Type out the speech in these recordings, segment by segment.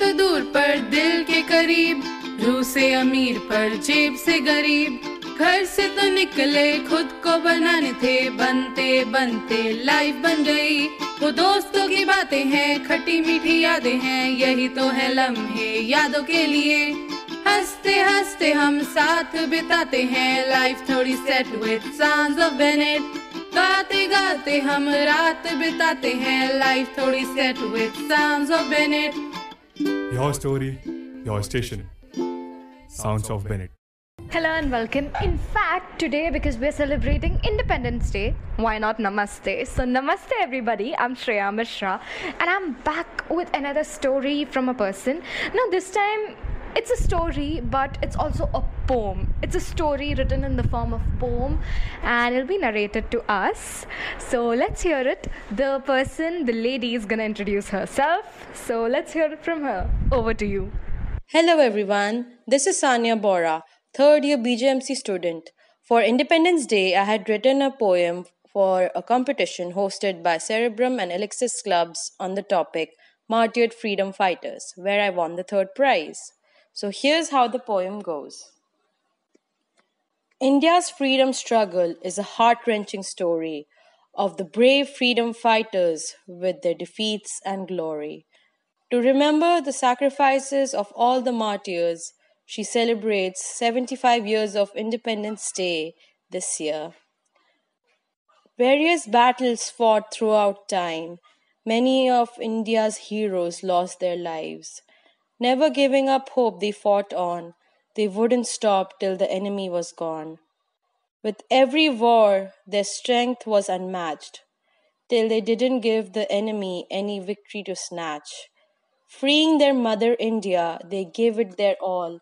तो दूर पर दिल के करीब रू से अमीर पर जेब से गरीब। घर से तो निकले, खुद को बनाने थे, बनते बनते लाइफ बन गई। वो दोस्तों की बातें हैं खट्टी मीठी यादें हैं, यही तो है लम्हे यादों के लिए। हँसते हँसते हम साथ बिताते हैं लाइफ थोड़ी set with sounds of Bennett गाते गाते हम रात बिताते हैं लाइफ थोड़ी set with sounds of Bennett Your story, your station. Sounds of Bennett. Hello and welcome. In fact, today because we're celebrating Independence Day, why not Namaste? So, Namaste everybody. I'm Shreya Mishra and I'm back with another story from a person. Now, this time it's a story, but it's also a poem. It's a story written in the form of poem and it'll be narrated to us. So, let's hear it. The person, the lady, is gonna introduce herself. So, let's hear it from her. Over to you. Hello everyone, this is Sanya Bora, third year BJMC student. For Independence Day, I had written a poem for a competition hosted by Cerebrum and Alexis clubs on the topic Martyred Freedom Fighters, where I won the third prize. So here's how the poem goes. India's freedom struggle is a heart wrenching story of the brave freedom fighters with their defeats and glory. To remember the sacrifices of all the martyrs, she celebrates 75 years of Independence Day this year. Various battles fought throughout time. Many of India's heroes lost their lives. Never giving up hope, they fought on. They wouldn't stop till the enemy was gone. With every war, their strength was unmatched, till they didn't give the enemy any victory to snatch. Freeing their mother India, they gave it their all,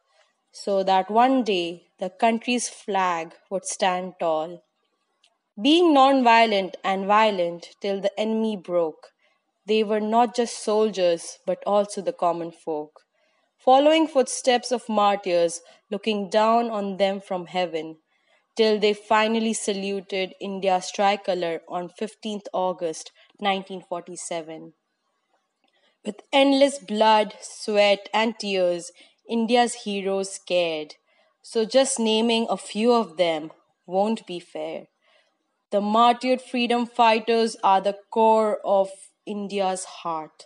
so that one day the country's flag would stand tall. Being non-violent and violent till the enemy broke, they were not just soldiers but also the common folk. Following footsteps of martyrs, looking down on them from heaven, till they finally saluted India's tricolor on 15th August 1947. With endless blood, sweat, and tears, India's heroes cared. So just naming a few of them won't be fair. The martyred freedom fighters are the core of India's heart.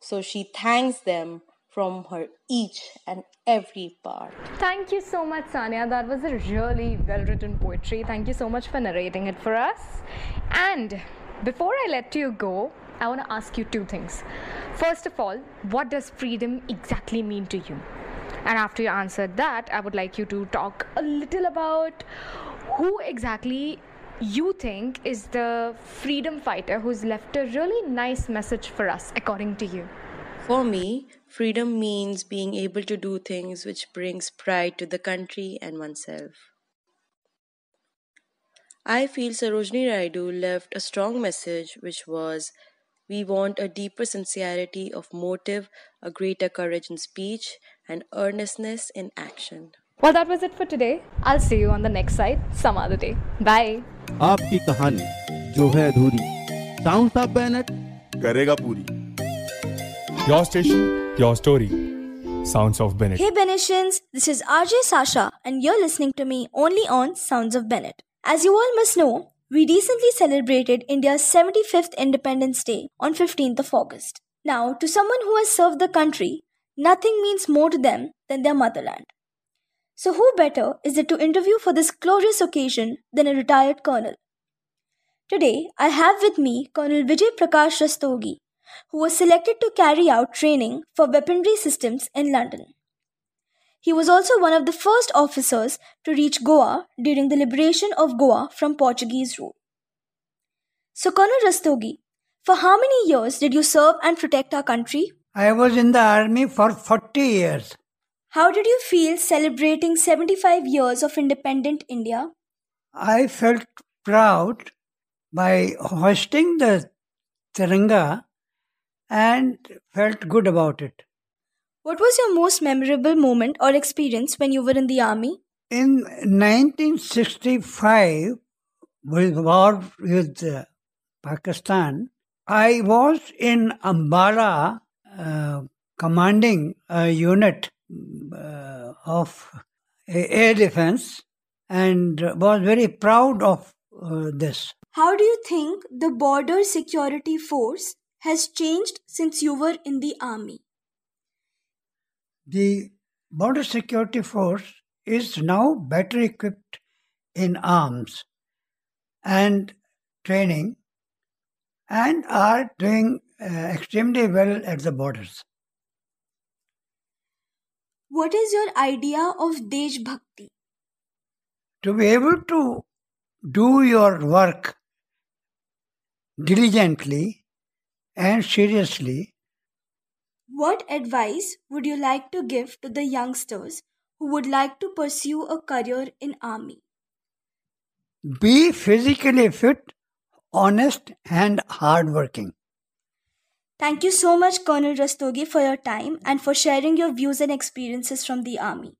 So she thanks them from her each and every part. Thank you so much, Sanya. That was a really well written poetry. Thank you so much for narrating it for us. And before I let you go, I want to ask you two things. First of all, what does freedom exactly mean to you? And after you answered that, I would like you to talk a little about who exactly you think is the freedom fighter who's left a really nice message for us, according to you. For me, Freedom means being able to do things which brings pride to the country and oneself. I feel Sarojini Naidu left a strong message which was we want a deeper sincerity of motive, a greater courage in speech, and earnestness in action. Well, that was it for today. I'll see you on the next side some other day. Bye. आपकी कहानी जो है अधूरी sound of banner करेगा पूरी your station your story. Sounds of Bennett. Hey Benetians, this is RJ Sasha and you're listening to me only on Sounds of Bennett. As you all must know, we recently celebrated India's 75th Independence Day on 15th of August. Now, to someone who has served the country, nothing means more to them than their motherland. So who better is it to interview for this glorious occasion than a retired colonel? Today, I have with me Colonel Vijay Prakash Rastogi, who was selected to carry out training for weaponry systems in London. He was also one of the first officers to reach Goa during the liberation of Goa from Portuguese rule. So, Colonel Rastogi, for how many years did you serve and protect our country? I was in the army for 40 years. How did you feel celebrating 75 years of independent India? I felt proud by hoisting the Tiranga and felt good about it. What was your most memorable moment or experience when you were in the army? In 1965, with war with uh, Pakistan, I was in Ambala uh, commanding a unit uh, of air defense and was very proud of uh, this. How do you think the border security force has changed since you were in the army? The border security force is now better equipped in arms and training and are doing uh, extremely well at the borders. What is your idea of Desh Bhakti? To be able to do your work diligently and seriously. What advice would you like to give to the youngsters who would like to pursue a career in army? Be physically fit, honest, and hardworking. Thank you so much, Colonel Rastogi, for your time and for sharing your views and experiences from the Army.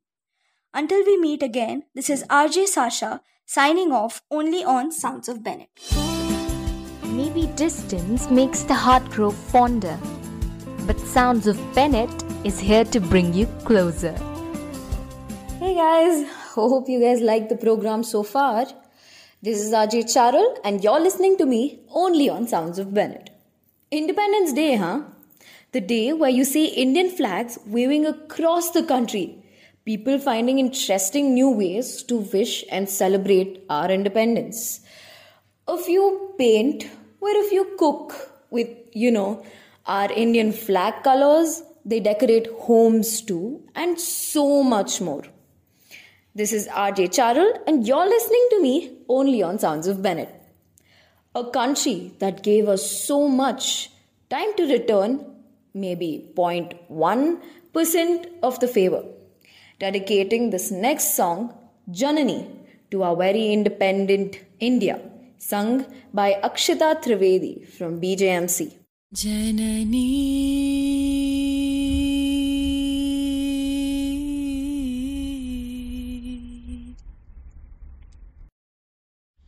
Until we meet again, this is RJ Sasha signing off only on Sounds of Bennett. Maybe distance makes the heart grow fonder, but Sounds of Bennett is here to bring you closer. Hey guys, hope you guys like the program so far. This is RJ Charul, and you're listening to me only on Sounds of Bennett. Independence Day, huh? The day where you see Indian flags waving across the country. People finding interesting new ways to wish and celebrate our independence. A few paint, where if you cook with, you know, our Indian flag colors. They decorate homes too, and so much more. This is RJ Charul, and you're listening to me only on Sounds of Bennett a country that gave us so much time to return maybe 0.1% of the favor. Dedicating this next song, Janani, to our very independent India, sung by Akshita Trivedi from BJMC. जननी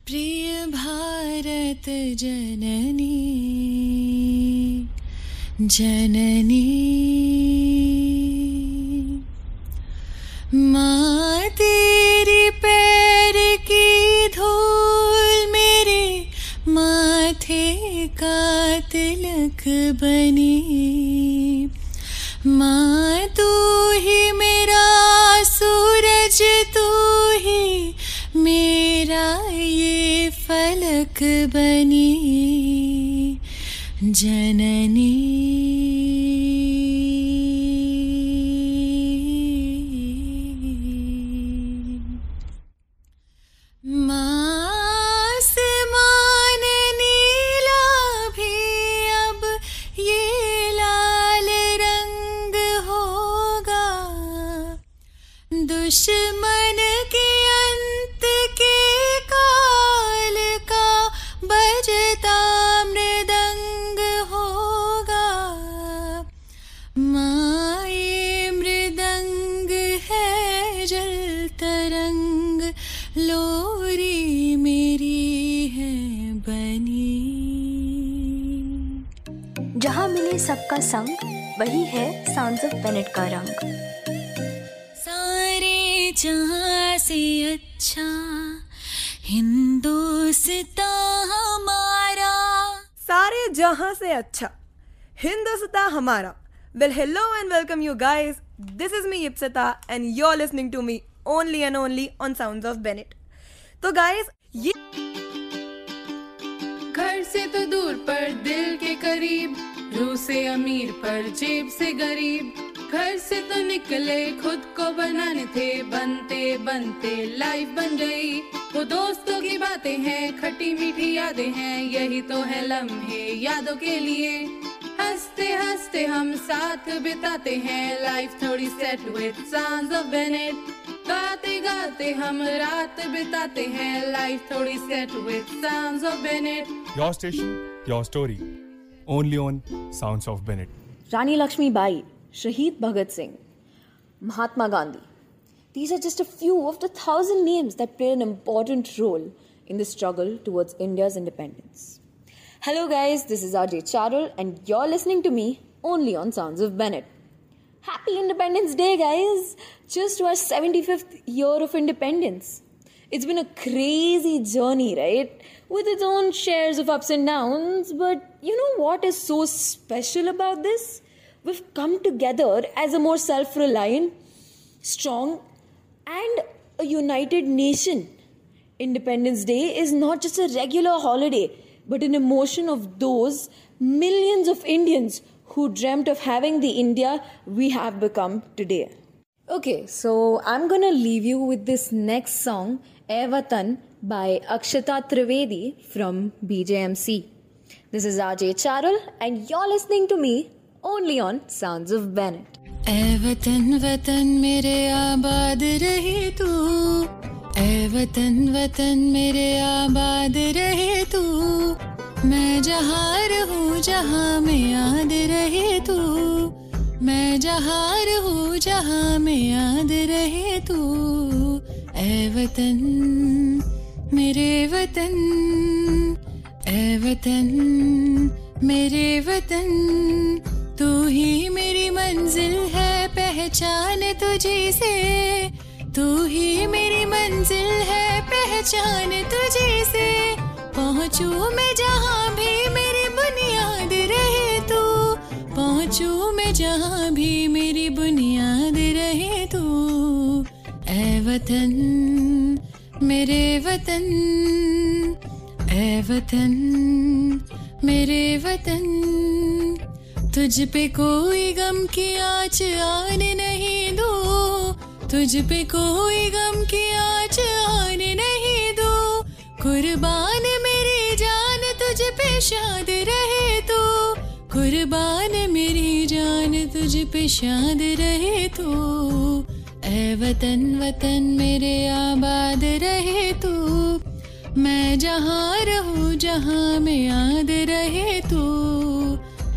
प्रिय भारत जननी जननी माँ बनी। माँ तू ही मेरा सूरज तू ही मेरा ये फलक बनी। जननी मृदंग है जल तरंग लोरी मेरी है बनी। जहाँ मिले सबका संग वही है ऑफ़ बेनेट का रंग। सारे जहाँ से अच्छा हिंदुस्ता हमारा। सारे जहाँ से अच्छा हिंदुस्तान हमारा। Well, hello and welcome you guys. This is me ipsita and you're listening to me only and only on sounds of bennett. तो guys, ये घर से तो दूर पर दिल के करीब, रूह से अमीर पर जेब से गरीब। घर से तो निकले खुद को बनाने थे, बनते बनते लाइफ बन गई। वो दोस्तों की बातें हैं खट्टी मीठी यादें हैं, यही तो है लम्हे यादों के लिए। Your बिताते हैं लाइफ थोड़ी set with sounds of Bennett गाते गाते हम रात बिताते हैं लाइफ थोड़ी set with sounds of Bennett your station your story only on sounds of Bennett रानी शहीद Bhagat Singh. Mahatma Gandhi. These are just a few of the thousand names that played an important role in the struggle towards india's independence hello guys this is RJ charul and you're listening to me only on Sounds of Bennett. Happy Independence Day, guys! Just our 75th year of independence. It's been a crazy journey, right? With its own shares of ups and downs, but you know what is so special about this? We've come together as a more self reliant, strong, and a united nation. Independence Day is not just a regular holiday, but an emotion of those millions of Indians who dreamt of having the India we have become today. Okay, so I'm gonna leave you with this next song, "Ae Watan" by Akshata Trivedi from BJMC. This is RJ Charul, and you're listening to me only on Sounds of Bennett. ए वतन वतन मेरे आबाद रहे तू ए वतन वतन मेरे आबाद रहे तू मैं जहाँ रहूँ जहाँ में याद रहे तू। मैं जहाँ रहूँ जहाँ में याद रहे तू। ए वतन, मेरे वतन ए वतन, मेरे वतन, तू ही मेरी मंजिल है, पहचान तुझे से तू ही मेरी मंजिल है, पहचान तुझे से पहुँचू मैं जहाँ भी मेरी बुनियाद रहे तू ए वतन, मेरे वतन ए वतन, मेरे वतन। तुझ पे कोई गम की आँच आने नहीं दो, तुझ पे कोई गम की आँच आने नहीं दो। कुर्बान मेरी जान तुझ पे शाद रहे कुर्बान मेरी जान, तुझ पे शाद रहे तो। ए वतन वतन मेरे आबाद रहे तो। मैं जहाँ रहूँ, जहाँ में याद रहे तो।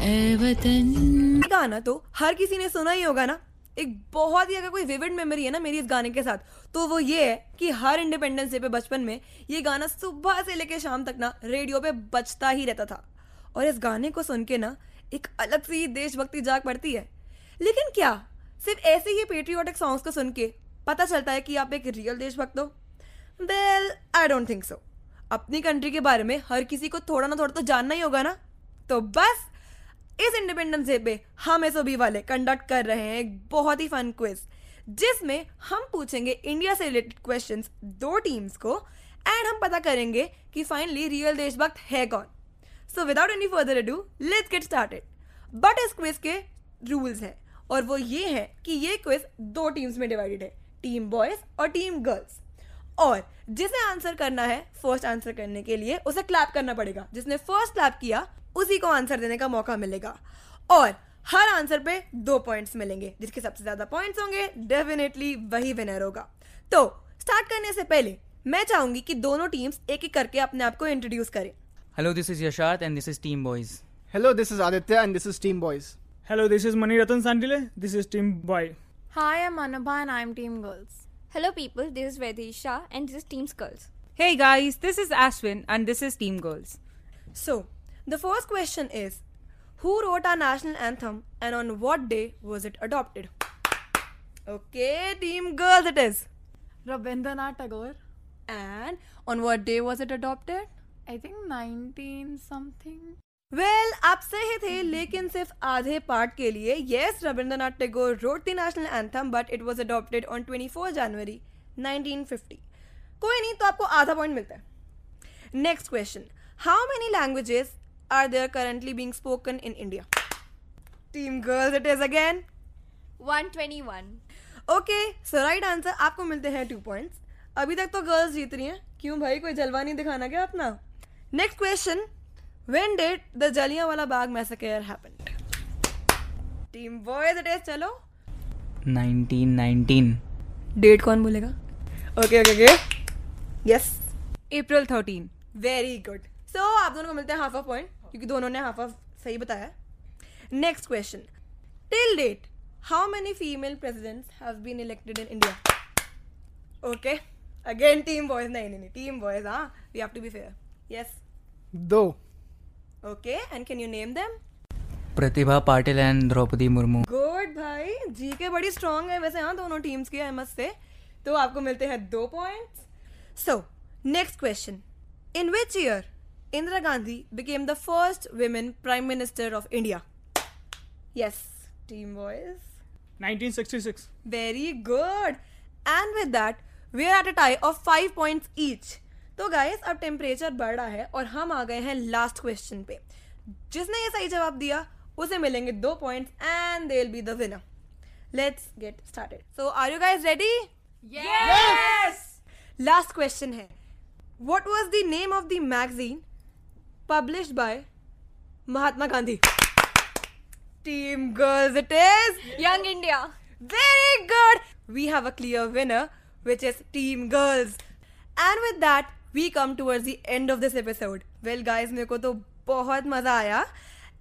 ए वतन। गाना तो हर किसी ने सुना ही होगा ना। एक बहुत ही अगर कोई विविड मेमोरी है ना मेरी इस गाने के साथ तो वो ये है कि हर इंडिपेंडेंस डे पे बचपन में ये गाना सुबह से लेके शाम तक ना रेडियो पे बजता ही रहता था। और इस गाने को सुन के ना एक अलग सी देशभक्ति जाग पड़ती है। लेकिन क्या? सिर्फ़ ऐसे ही पेट्रियोटिक सॉन्ग्स को सुन के पता चलता है कि आप एक रियल देशभक्त हो? Well I don't think so अपनी कंट्री के बारे में हर किसी को थोड़ा ना थोड़ा तो जानना ही होगा ना। तो बस इस इंडिपेंडेंस डे पे हम एस वाले कंडक्ट कर रहे हैं एक बहुत ही फन क्विज जिसमें हम पूछेंगे इंडिया से रिलेटेड क्वेश्चंस दो टीम्स को एंड हम पता करेंगे कि फाइनली रियल देशभक्त है कौन। So without any further ado let's get started but इस क्विज के रूल्स हैं और वो ये है कि ये क्विज दो टीम्स में डिवाइडेड है टीम बॉयज़ और टीम गर्ल्स और जिसे आंसर करना है फ़र्स्ट आंसर करने के लिए उसे क्लैप करना पड़ेगा। जिसने फ़र्स्ट क्लैप किया, उसी को आंसर देने का मौका मिलेगा। और हर आंसर पे दो पॉइंट्स मिलेंगे, जिसके सबसे ज़्यादा पॉइंट्स होंगे डेफिनेटली वही विनर होगा। तो स्टार्ट करने से पहले मैं चाहूँगी कि दोनों टीम्स एक एक करके अपने आप को इंट्रोड्यूस करें। Hello, this is Yashat and this is Team Boys. Hello, this is Aditya and this is Team Boys. Hello, this is Mani Ratan Sandile. This is Team Boy. Hi, I'm Anubha and I'm Team Girls. Hello, people. This is Vedisha and this is Team Girls. Hey guys, this is Ashwin and this is Team Girls. So, the first question is Who wrote our national anthem and on what day was it adopted? Okay, Team Girls it is. Rabindranath Tagore. And on what day was it adopted? I think 19 something. Well आप सही थे लेकिन सिर्फ़ आधे part के लिए। Yes Rabindranath Tagore wrote the national anthem but it was adopted on 24 January 1950 कोई नहीं तो आपको आधा पॉइंट मिलता है। Next question how many languages are there currently being spoken in India team girls it is again 121. Okay so right answer आपको मिलते हैं टू पॉइंट्स अभी तक तो गर्ल्स जीत रही हैं। क्यों भाई कोई जलवा नहीं दिखाना क्या अपना? Next question When did the Jallianwala Bagh massacre happen? Team boys it is चलो। 1919. डेट कौन बोलेगा? Okay okay okay yes April 13. Very good so आप दोनों को मिलते हैं हाफ़ ऑफ़ पॉइंट क्योंकि दोनों ने हाफ़ ऑफ़ सही बताया। Next question till date how many female presidents have been elected in India okay again team boys नहीं नहीं नहीं टीम बॉयज़ हाँ। We have to be fair yes दो। Okay, and can you name them? Pratibha Patil and Draupadi Murmu. Good भाई। जी के बड़ी strong है वैसे हाँ दोनों टीम्स की आई मस्ट से तो आपको मिलते हैं दो points so next question in which year Indira Gandhi became the first women prime minister of India yes team boys 1966. Very good and with that we are at a tie of five points each तो guys अब temperature बढ़ रहा है और हम आ गए हैं last question पे। जिसने ये सही जवाब दिया उसे मिलेंगे दो points and they will be the winner let's get started so are you guys ready yes last question है. What was the name of the magazine published by Mahatma Gandhi Team girls, it is Young India. Very good. We have a clear winner, which is Team Girls. And with that, we come towards the end of this episode well guys, मेरे को तो बहुत मज़ा आया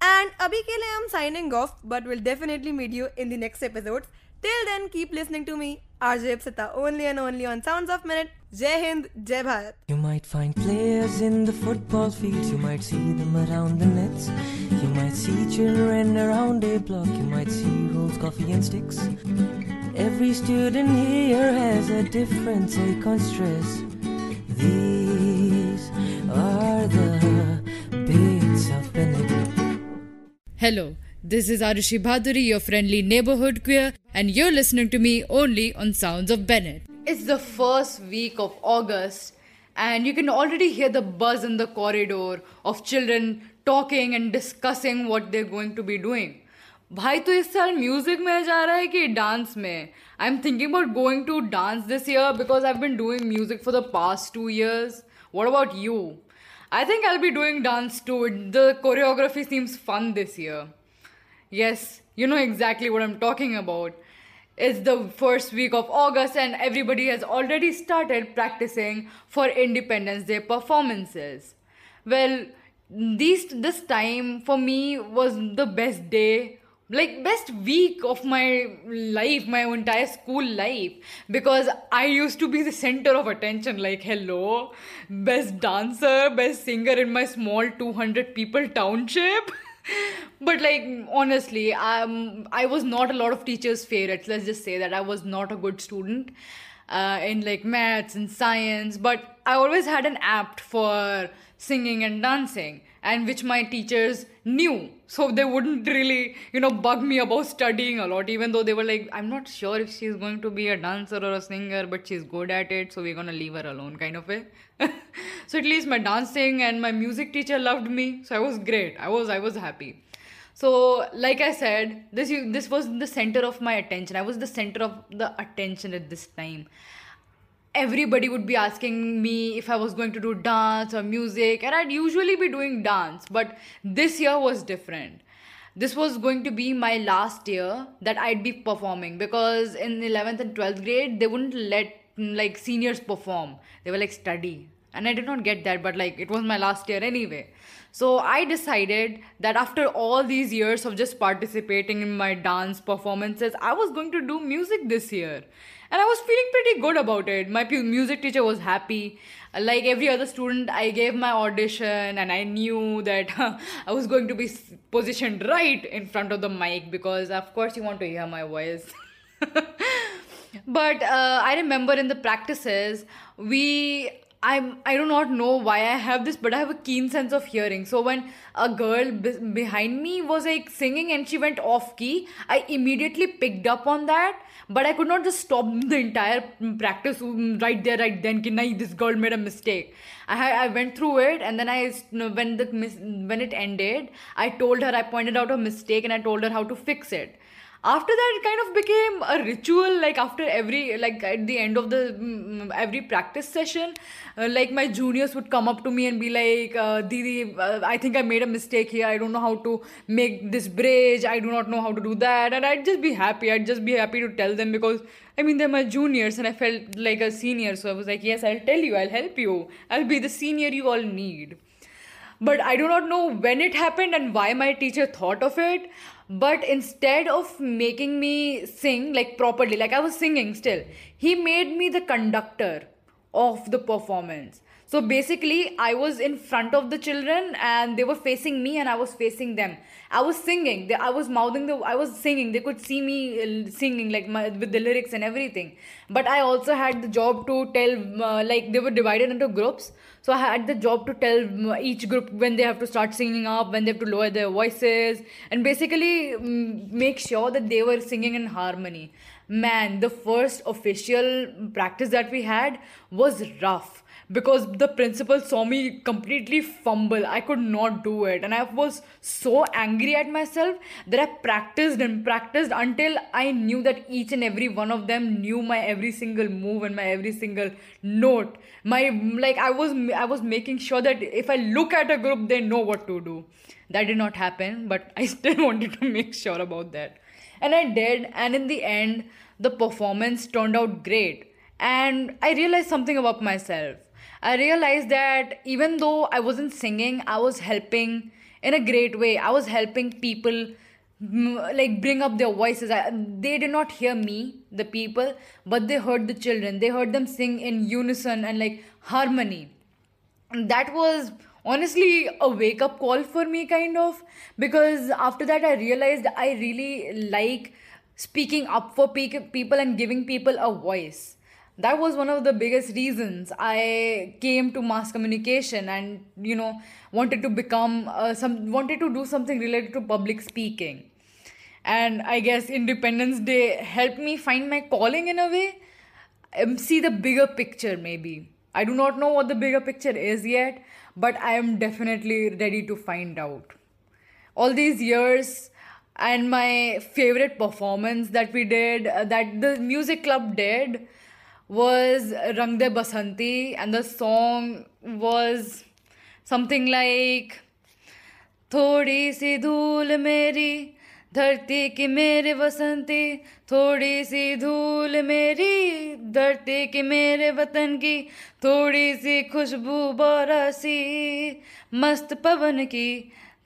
and अभी के लिए I am signing off but will definitely meet you in the next episode till then keep listening to me only and only on Sounds of Bennett. Jai Hind, Jai Bharat. You might find players in the football fields, you might see them around the nets. You might see children around a block, you might see rolls, coffee, and sticks. Every student here has a different take on stress. The Hello, this is Arushi Bhaduri, your friendly neighborhood queer, and you're listening to me only on Sounds of Bennett. It's the first week of August, and you can already hear the buzz in the corridor of children talking and discussing what they're going to be doing. भाई तो इस साल music में जा रहा है कि dance में I am thinking about going to dance this year because I been doing music for the past two years what about you I think I'll be doing dance too. The choreography seems fun this year. Yes, you know exactly what I'm talking about. It's the first week of August, and everybody has already started practicing for Independence Day performances. Well, these this time for me was the best day like best week of my life my entire school life because i used to be the center of attention like hello best dancer best singer in my small 200 people township. But like honestly um, i was not a lot of teachers favorites let's just say that. I was not a good student uh, in like maths and science but i always had an apt for singing and dancing and which my teachers knew. So they wouldn't really you know bug me about studying a lot even though they were like i'm not sure if she's going to be a dancer or a singer but she's good at it so we're gonna leave her alone kind of way. So at least my dancing and my music teacher loved me so i was great. I was i was happy. So like i said this this was the center of my attention. I was the center of the attention at this time everybody would be asking me if I was going to do dance or music, and I'd usually be doing dance, but this year was different. This was going to be my last year that I'd be performing because in 11th and 12th grade, they wouldn't let like seniors perform. They were like, study. And I did not get that, but like it was my last year anyway. So I decided that after all these years of just participating in my dance performances, I was going to do music this year and I was feeling pretty good about it. My music teacher was happy. Like every other student, I gave my audition and I knew that I was going to be positioned right in front of the mic because, of course, you want to hear my voice. but uh, I remember in the practices, we I'm I do not know why I have this, but I have a keen sense of hearing. So when a girl be- behind me was like singing and she went off key, I immediately picked up on that. But I could not just stop the entire practice mm, right there, right then. Ki, this girl made a mistake. I I went through it, and then I when the when it ended, I told her I pointed out a mistake and I told her how to fix it after that it kind of became a ritual like after every like at the end of the mm, every practice session uh, like my juniors would come up to me and be like uh, didi uh, i think i made a mistake here. I don't know how to make this bridge. I do not know how to do that. And i'd just be happy. I'd just be happy to tell them because i mean they're my juniors and i felt like a senior. So i was like yes i'll tell you. I'll help you. I'll be the senior you all need. But I do not know when it happened and why my teacher thought of it. But instead of making me sing like properly, like I was singing still, he made me the conductor of the performance. So basically, I was in front of the children and they were facing me and I was facing them. I was singing. I was mouthing the. I was singing. They could see me uh, singing like my, with the lyrics and everything. But I also had the job to tell. Uh, like they were divided into groups, so I had the job to tell um, each group when they have to start singing up, when they have to lower their voices, and basically um, make sure that they were singing in harmony. Man, the first official practice that we had was rough because the principal saw me completely fumble. I could not do it. And I was so angry at myself that I practiced and practiced until I knew that each and every one of them knew my every single move and my every single note. My like I was I was making sure that if I look at a group they know what to do. That did not happen, but I still wanted to make sure about that. And I did, and in the end, the performance turned out great. And I realized something about myself. I realized that even though I wasn't singing, I was helping in a great way. I was helping people like bring up their voices. I, they did not hear me, the people, but they heard the children. They heard them sing in unison and like harmony. And that was honestly a wake up call for me, kind of, because after that, I realized I really like speaking up for pe- people and giving people a voice that was one of the biggest reasons i came to mass communication and you know wanted to become uh, some wanted to do something related to public speaking. And i guess independence day helped me find my calling in a way. Um, see the bigger picture maybe. I do not know what the bigger picture is yet but i am definitely ready to find out. All these years and my favorite performance that we did uh, that the music club did was Rang De Basanti, and the song was something like थोड़ी सी धूल मेरी धरती की मेरे बसंती थोड़ी सी धूल मेरी धरती की मेरे वतन की थोड़ी सी खुशबू बोरासी मस्त पवन की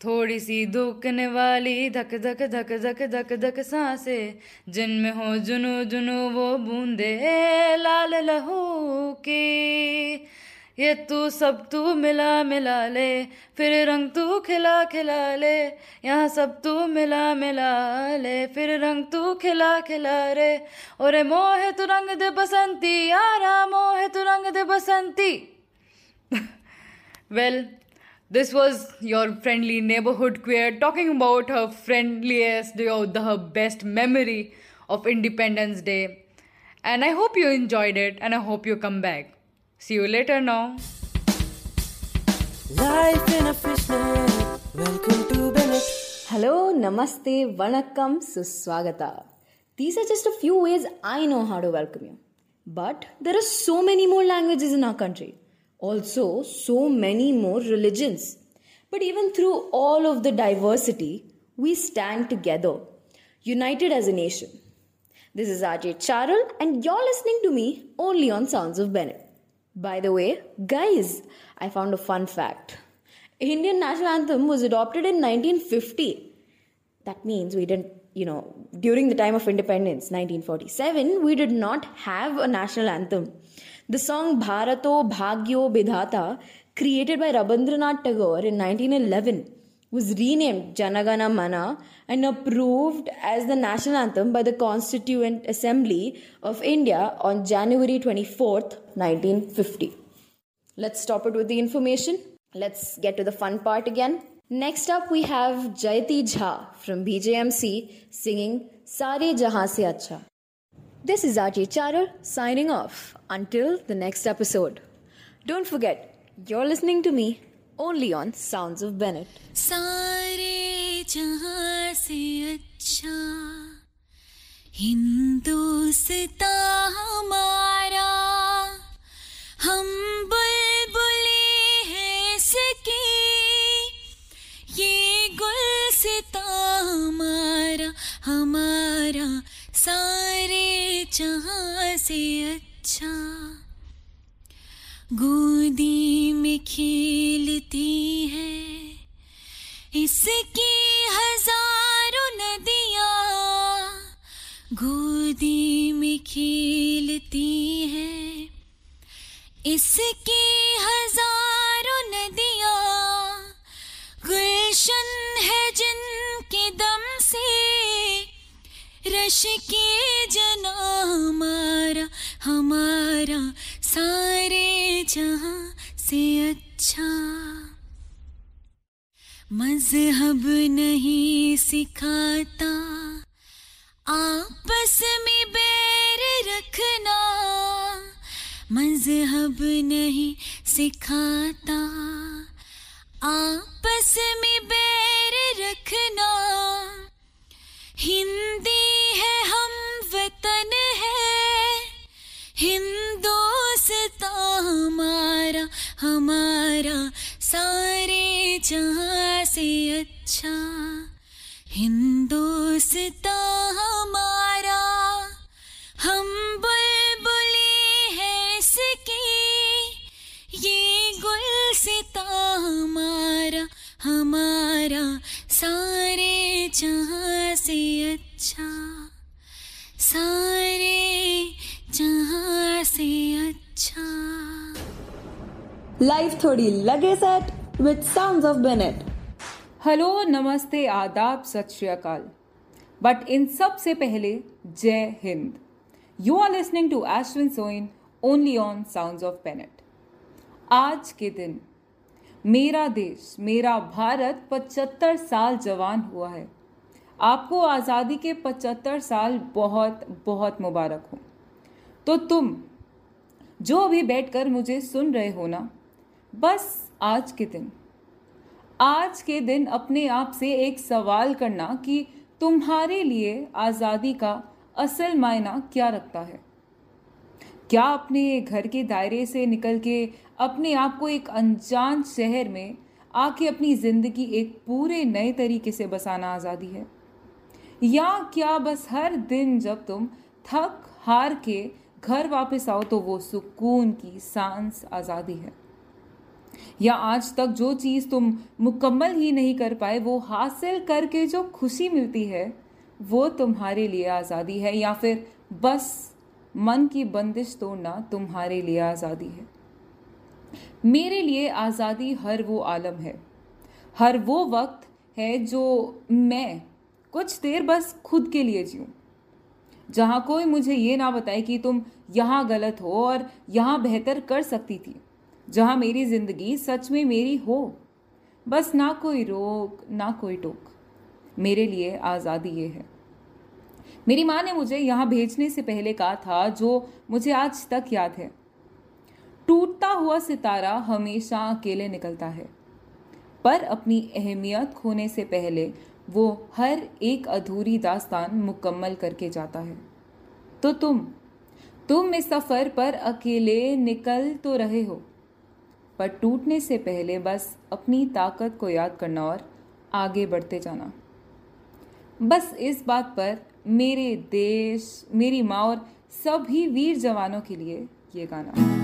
थोड़ी सी धुकने वाली धक धक धक धक धक धक साँसें। जिनमें हो जुनू जुनू वो बूंदे लाल लहू की। ये तू सब तू मिला मिला ले, फिर रंग तू खिला खिला ले। यहाँ सब तू मिला मिला ले, फिर रंग तू खिला खिला रे। और मोहे तू रंग दे बसंती यारा मोहे तू रंग दे बसंती। Well well this was your friendly neighborhood queer talking about her friendliest or the her best memory of independence day and i hope you enjoyed it and i hope you come back see you later now Life in a fishnet. Welcome to Bennett. Hello, Namaste, Vanakkam, Suswagata. These are just a few ways I know how to welcome you. But there are so many more languages in our country. Also, so many more religions. But even through all of the diversity, we stand together, united as a nation. This is RJ Charul, and you're listening to me only on Sounds of Bennett. By the way, guys, I found a fun fact. Indian national anthem was adopted in 1950. That means we didn't, you know, during the time of independence, 1947, we did not have a national anthem. The song Bharato Bhagyo Bidhata, created by Rabindranath Tagore in 1911, was renamed Janagana Mana and approved as the national anthem by the Constituent Assembly of India on January 24th, 1950. Let's stop it with the information. Let's get to the fun part again. Next up, we have Jayati Jha from BJMC singing Sare Jahan Se Acha. This is Ajay Charul signing off until the next episode. Don't forget, you're listening to me only on Sounds of Bennett. सारे जहां से अच्छा हिंदुस्ता हमारा हम बुलबुली है इसकी ये गुलसिता हमारा हमारा सारे जहाँ से अच्छा। गोदी में खेलती है। इसकी हज़ारों नदियाँ गोदी में खेलती है। इसकी हज़ारों रश के जना हमारा हमारा सारे जहाँ से अच्छा। मज़हब नहीं सिखाता, आपस में बैर रखना। मज़हब नहीं सिखाता, आपस में बैर रखना। हिंदी है, हम वतन है। हिंदोस्ता हमारा हमारा सारे जहाँ से अच्छा। हिंदोस्ता हमारा, हम बुलबुली है इसकी। ये गुलसिता हमारा हमारा सारे जहाँ से अच्छा। सारे जहाँ से अच्छा। लाइफ थोड़ी लगे set with sounds of Bennett hello नमस्ते आदाब सत श्री अकाल। बट इन सबसे पहले जय Hind. You are listening to Ashwin Soin only on sounds of Bennett आज के दिन मेरा देश मेरा भारत 75 साल जवान हुआ है। आपको आज़ादी के 75 साल बहुत बहुत मुबारक हो। तो तुम जो अभी बैठकर मुझे सुन रहे हो ना, बस आज के दिन। आज के दिन अपने आप से एक सवाल करना कि तुम्हारे लिए आज़ादी का असल मायना क्या रखता है? क्या अपने घर के दायरे से निकल के अपने आप को एक अनजान शहर में आके अपनी ज़िंदगी एक पूरे नए तरीके से बसाना आज़ादी है? या क्या बस हर दिन जब तुम थक हार के घर वापस आओ तो वो सुकून की सांस आज़ादी है। या आज तक जो चीज़ तुम मुकम्मल ही नहीं कर पाए, वो हासिल करके जो खुशी मिलती है, वो तुम्हारे लिए आज़ादी है। या फिर बस मन की बंदिश तोड़ना तुम्हारे लिए आज़ादी है। मेरे लिए आज़ादी हर वो आलम है, हर वो वक्त है जो मैं कुछ देर बस खुद के लिए जीऊँ। जहाँ कोई मुझे ये ना बताए कि तुम यहाँ गलत हो और यहाँ बेहतर कर सकती थी, जहाँ मेरी ज़िंदगी सच में मेरी हो। बस ना कोई रोक, ना कोई टोक। मेरे लिए आज़ादी ये है। मेरी माँ ने मुझे यहाँ भेजने से पहले कहा था, जो मुझे आज तक याद है। टूटता हुआ सितारा हमेशा अकेले निकलता है। पर अपनी अहमियत खोने से पहले वो हर एक अधूरी दास्तान मुकम्मल करके जाता है। तो तुम तुम इस सफ़र पर अकेले निकल तो रहे हो, पर टूटने से पहले बस अपनी ताकत को याद करना और आगे बढ़ते जाना। बस इस बात पर मेरे देश, मेरी माँ और सभी वीर जवानों के लिए ये गाना।